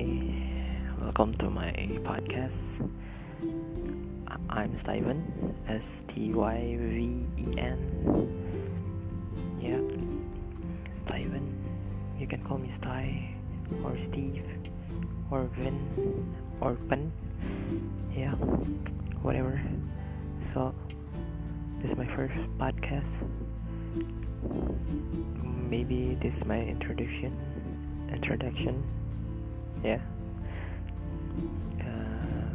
Hi, welcome to my podcast. I'm Steven, S T Y V E N. Yeah, Steven. You can call me Sty, or Steve, or Vin, or Pen. Yeah, whatever. So, this is my first podcast. Maybe this is my introduction. Introduction. Ya. Um,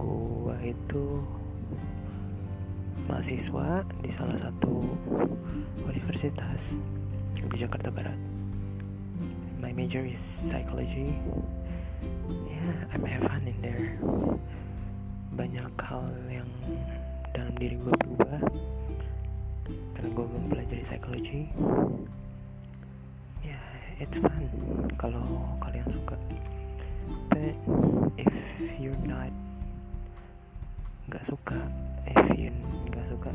gua itu mahasiswa di salah satu universitas di Jakarta Barat. My major is psychology. Yeah, I may have fun in there. Banyak hal yang dalam diri gue berubah karena gue mempelajari yeah, it's fun kalau kalian suka. But if you're not nggak suka if you nggak suka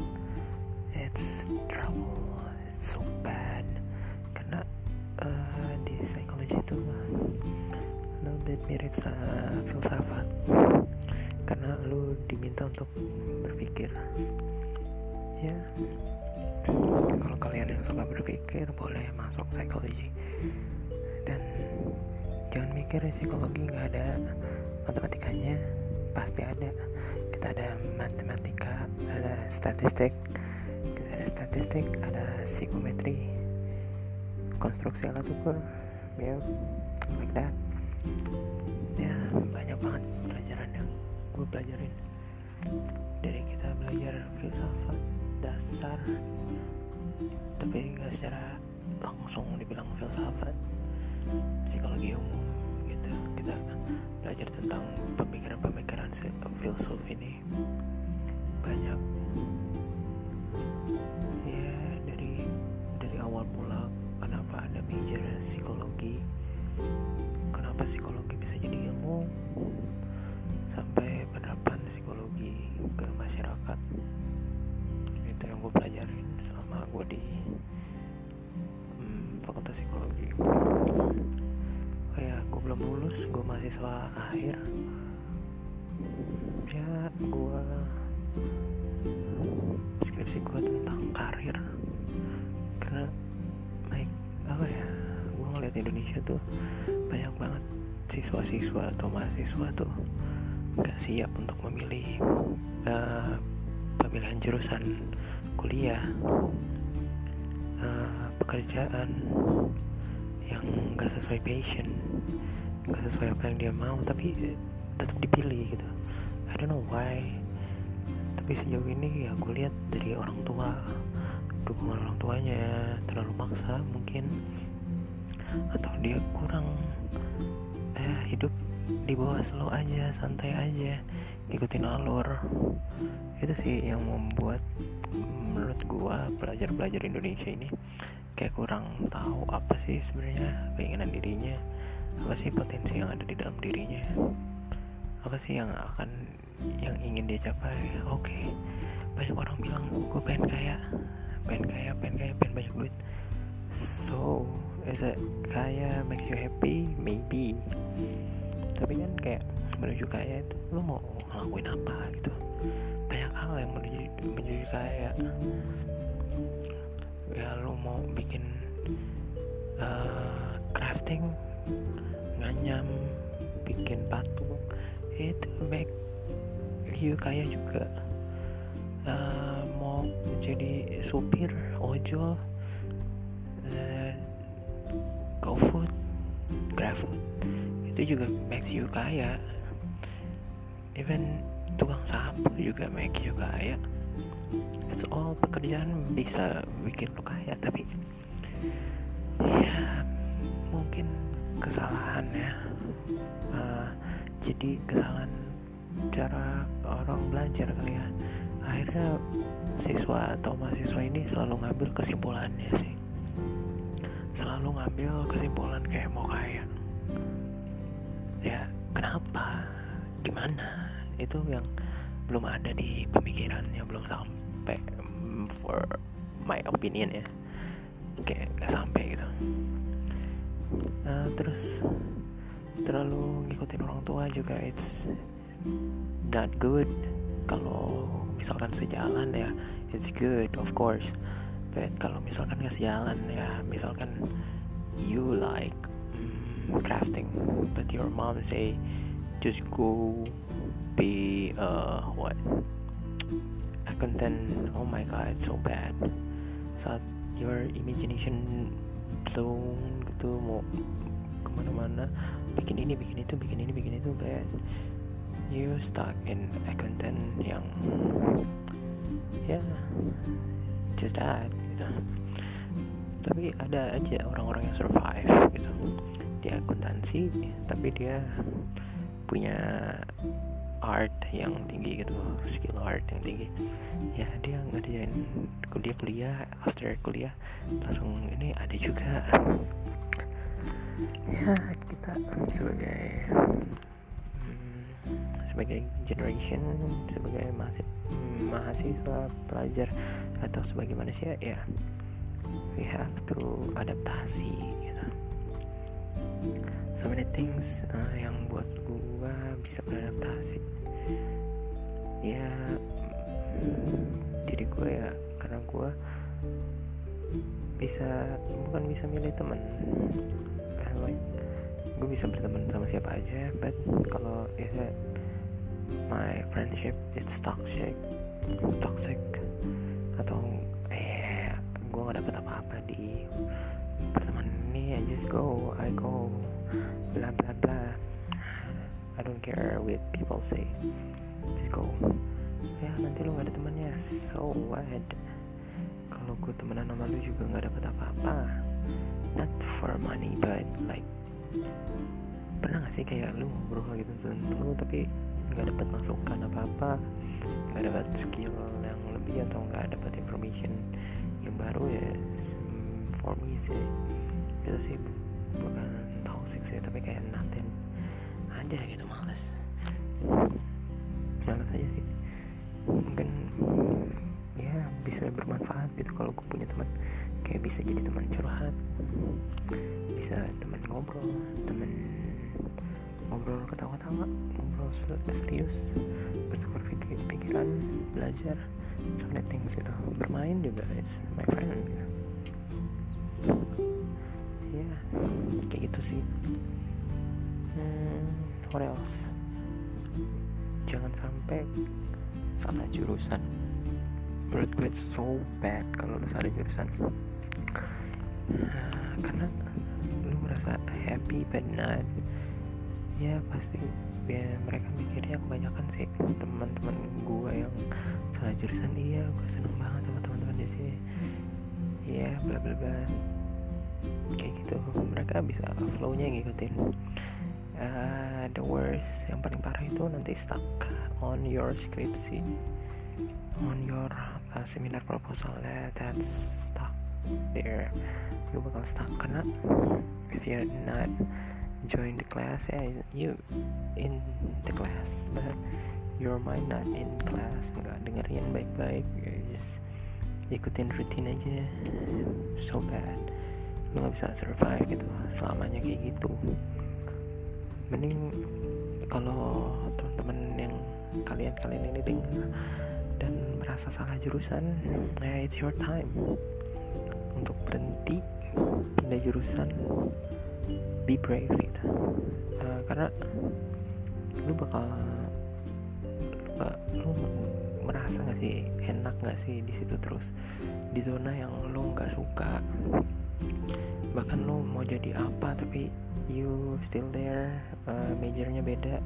it's trouble. It's so bad. Karena uh, di psikologi itu a little bit mirip sama filsafat. Karena lu diminta untuk berpikir. Ya. Kalau kalian yang suka berpikir boleh masuk psikologi jangan mikir psikologi nggak ada matematikanya. Pasti ada. Kita ada matematika ada statistik kita ada statistik ada psikometri. Konstruksi alat ukur ya like that. Ya banyak banget pelajaran yang gue pelajarin. Dari kita belajar filsafat dasar tapi nggak secara langsung dibilang filsafat psikologi umum gitu. Kita belajar tentang pemikiran-pemikiran filsuf ini. Banyak. Ya dari dari awal mula kenapa ada major psikologi? Kenapa psikologi bisa jadi ilmu? Sampai penerapan psikologi ke masyarakat. Itu yang gue pelajarin selama gue di hmm, fakultas psikologi. Oh ya gue belum lulus gue mahasiswa akhir. Ya gue skripsi gue tentang karir. Karena baik apa ya gue ngeliat Indonesia tuh banyak banget siswa-siswa atau mahasiswa tuh nggak siap untuk memilih uh, pemilihan jurusan kuliah pekerjaan yang nggak sesuai passion nggak sesuai apa yang dia mau tapi tetap dipilih gitu. I don't know why tapi sejauh ini ya gue lihat dari orang tua dukungan orang tuanya terlalu maksa mungkin atau dia kurang eh, hidup di bawah slow aja santai aja ikutin alur. Itu sih yang membuat menurut gua pelajar-pelajar Indonesia ini kayak kurang tahu apa sih sebenarnya keinginan dirinya apa sih potensi yang ada di dalam dirinya apa sih yang akan yang ingin dia capai. Oke okay. banyak orang bilang gue pengen kaya pengen kaya pengen kaya pengen banyak duit. So is it kaya makes you happy? Maybe. Tapi kan kayak menuju kaya itu lo mau ngelakuin apa gitu? Banyak hal yang menuju menuju kaya ya lo mau bikin uh, crafting nganyam bikin patung itu make you kaya juga uh, mau jadi supir ojol uh, GoFood GrabFood. Itu juga makes you kaya. Even tukang sapu juga make you kaya it's all pekerjaan bisa bikin lo kaya tapi ya mungkin kesalahan ya. Uh, jadi kesalahan cara orang belajar kali ya. Akhirnya siswa atau mahasiswa ini selalu ngambil kesimpulannya sih. Selalu ngambil kesimpulan kayak mau kaya. Ya kenapa? Gimana? Itu yang belum ada di pemikirannya belum sampai for my opinion ya. Kayak gak sampai gitu. Uh, terus terlalu ngikutin orang tua juga it's not good. Kalau misalkan sejalan ya it's good of course. But kalau misalkan gak sejalan ya misalkan you like mm, crafting but your mom say just go be uh what content oh my god so bad. Saat your imagination blown gitu mau ke mana-mana. Bikin ini bikin itu bikin ini bikin itu bad. You stuck in a content yang ya yeah, just that gitu. Tapi ada aja orang-orang yang survive gitu. Dia akuntansi tapi dia punya art yang tinggi gitu skill art yang tinggi. Ya dia ngerjain kuliah kuliah after kuliah langsung ini ada juga. Ya kita sebagai hmm, sebagai generation sebagai mahasiswa pelajar atau sebagai manusia ya we have to adaptasi gitu. So many things uh, yang buat bisa beradaptasi. Ya diri gue ya karena gue bisa bukan bisa milih teman like gue bisa berteman sama siapa aja but kalau ya my friendship it's toxic toxic. Atau eh gue gak dapet apa-apa di pertemanan ini I just go I go bla bla bla I don't care what people say. Just go. Ya nanti lu gak ada temannya. So what? Kalau gue temenan sama lu juga gak dapet apa-apa. Not for money but like pernah gak sih kayak lu ngobrol gitu dengan lu tapi gak dapet masukan apa-apa? Gak dapet skill yang lebih atau gak dapet information yang baru ya for me sih itu sih bukan toxic sih tapi kayak nothing aja gitu males. Males aja sih. Mungkin ya bisa bermanfaat gitu kalau gue punya teman. Kayak bisa jadi teman curhat bisa teman ngobrol teman ngobrol ketawa-tawa ngobrol serius bertukar pikiran belajar so many things gitu. Bermain juga it's my friend. Ya yeah, kayak gitu sih. Hmm, else jangan sampai salah jurusan. Menurut gue it's so bad kalau lu salah jurusan. Uh, karena lu merasa happy but not ya pasti ya mereka mikirnya kebanyakan sih teman-teman gue yang salah jurusan. Iya gue seneng banget sama teman-teman di sini. Ya bla bla bla. Kayak gitu. Mereka bisa flownya ngikutin uh, the worst yang paling parah itu nanti stuck on your skripsi on your uh, seminar proposal yeah, that's stuck there. Lu bakal stuck karena if you're not join the class yeah you in the class but your mind not in class nggak dengerin baik-baik you just ikutin rutin aja. So bad. Lu nggak bisa survive gitu selamanya kayak gitu mending kalau teman-teman yang kalian-kalian ini dengar dan merasa salah jurusan ya it's your time untuk berhenti pindah jurusan. Be brave gitu. Uh, karena lu bakal lu, lu merasa gak sih enak gak sih di situ terus? Di zona yang lu nggak suka. Bahkan lu mau jadi apa tapi you still there uh, majornya beda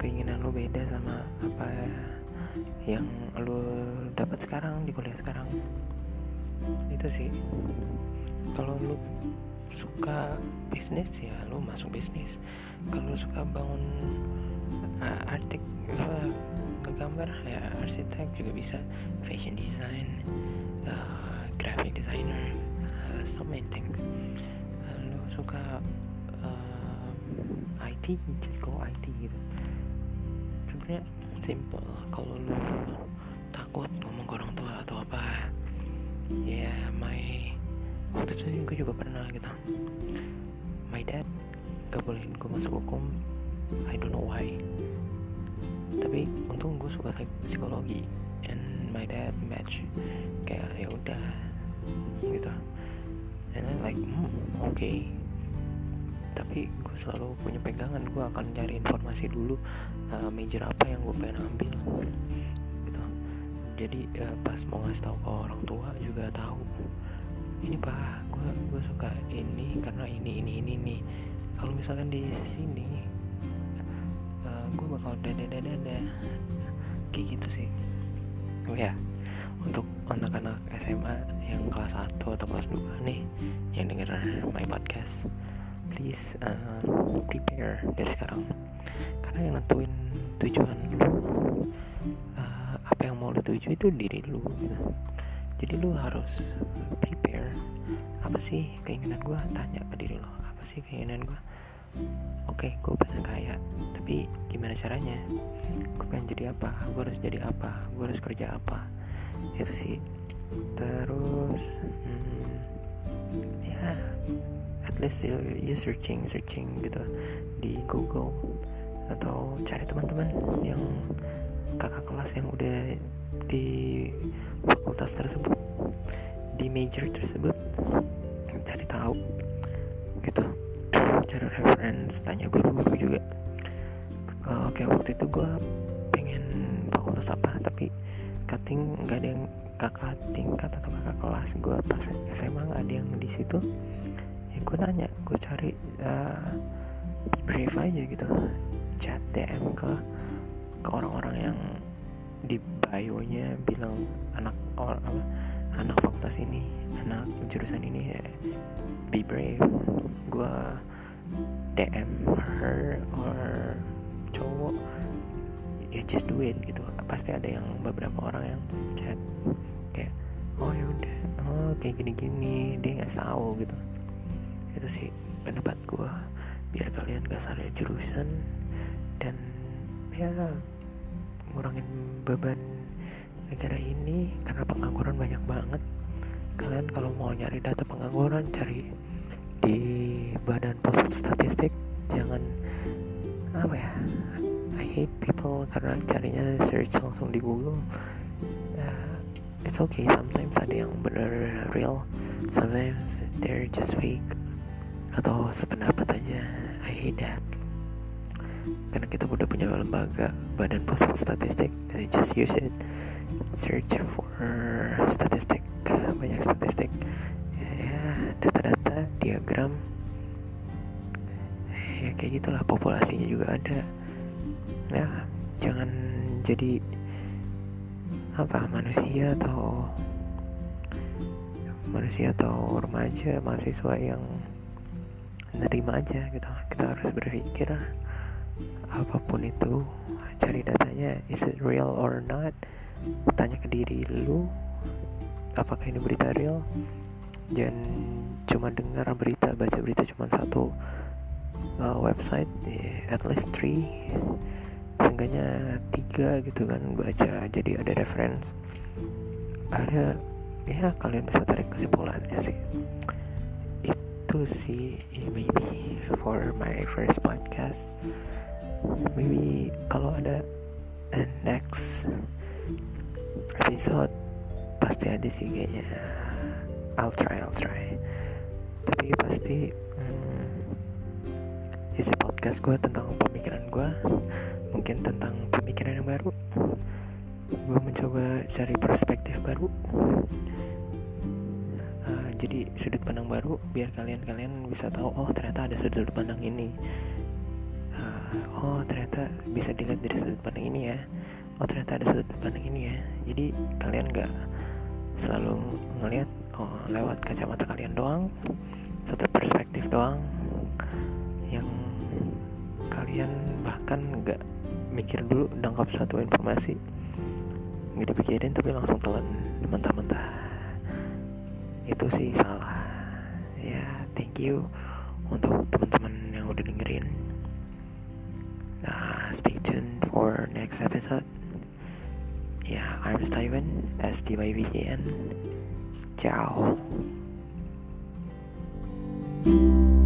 keinginan lu beda sama apa yang lu dapat sekarang di kuliah sekarang. Itu sih. Kalau lu suka bisnis ya lu masuk bisnis. Kalau suka bangun uh, artik uh, ngegambar ya arsitek juga bisa. Fashion design uh, graphic designer uh, so many things. Uh, lu suka IT just go IT gitu. Sebenarnya simple kalau lu takut ngomong ke orang tua atau apa. Ya yeah, my waktu itu gue juga pernah gitu. My dad gak bolehin gue masuk hukum I don't know why. Tapi untung gue suka psikologi and my dad match. Kayak ya udah gitu. And then like hmm, oke okay. Tapi gue selalu punya pegangan gue akan cari informasi dulu uh, major apa yang gue pengen ambil gitu. Jadi uh, pas mau ngasih tahu ke orang tua juga tahu ini pak gue gue suka ini karena ini ini ini nih kalau misalkan di sini uh, gue bakal dada dada dada kayak gitu sih. Oh ya untuk anak-anak SMA yang kelas 1 atau kelas 2 nih yang denger my podcast please uh, prepare dari sekarang. Karena yang nentuin tujuan lu uh, apa yang mau lu tuju itu diri lu gitu. jadi lu harus prepare. Apa sih keinginan gue tanya ke diri lo apa sih keinginan gue oke okay, gue pengen kaya tapi gimana caranya? Gue pengen jadi apa? Gue harus jadi apa? Gue harus kerja apa? Itu sih. Terus hmm, ya at least you, you searching searching gitu di Google. Atau cari teman-teman yang kakak kelas yang udah di fakultas tersebut di major tersebut cari tahu gitu. Cari reference tanya guru-guru juga. Uh, oke waktu itu gue pengen fakultas apa tapi cutting nggak ada yang kakak tingkat atau kakak kelas gue pas SMA nggak ada yang di situ gue nanya gue cari uh, brief aja gitu. Chat DM ke ke orang-orang yang di bio-nya bilang anak or, apa, anak fakultas ini anak jurusan ini ya be brave. Gue DM her or cowok ya just do it gitu. Pasti ada yang beberapa orang yang chat kayak oh ya udah oh kayak gini gini dia nggak tahu gitu itu sih pendapat gue biar kalian gak salah jurusan dan ya ngurangin beban negara ini karena pengangguran banyak banget. Kalian kalau mau nyari data pengangguran cari di badan pusat statistik. Jangan apa ya I hate people karena carinya search langsung di Google. Uh, it's okay. Sometimes ada yang bener real. Sometimes they're just fake atau sependapat aja that karena kita udah punya lembaga badan pusat statistik jadi just use it. Search for statistik banyak statistik. Ya data-data diagram. Ya kayak gitulah populasinya juga ada. Ya jangan jadi apa manusia atau manusia atau remaja mahasiswa yang nerima aja gitu. Kita harus berpikir apa pun itu cari datanya is it real or not? Tanya ke diri lu apakah ini berita real? Jangan cuma dengar berita baca berita cuma satu uh, website yeah, at least three seenggaknya tiga gitu kan baca. Jadi ada reference. Ada ya kalian bisa tarik kesimpulannya sih itu sih maybe for my first podcast. Maybe kalau ada next episode pasti ada sih kayaknya. I'll try I'll try. Tapi pasti hmm, isi podcast gue tentang pemikiran gue mungkin tentang pemikiran yang baru. Gue mencoba cari perspektif baru jadi sudut pandang baru biar kalian-kalian bisa tahu oh ternyata ada sudut pandang ini. Uh, oh ternyata bisa dilihat dari sudut pandang ini ya. Oh ternyata ada sudut pandang ini ya. Jadi kalian gak selalu ngelihat oh lewat kacamata kalian doang satu perspektif doang yang kalian bahkan nggak mikir dulu nangkap satu informasi nggak dipikirin tapi langsung telan mentah-mentah itu sih salah. Ya thank you untuk teman-teman yang udah dengerin. Nah stay tuned for next episode. Ya I'm Steven S T Y V N. Ciao. thank you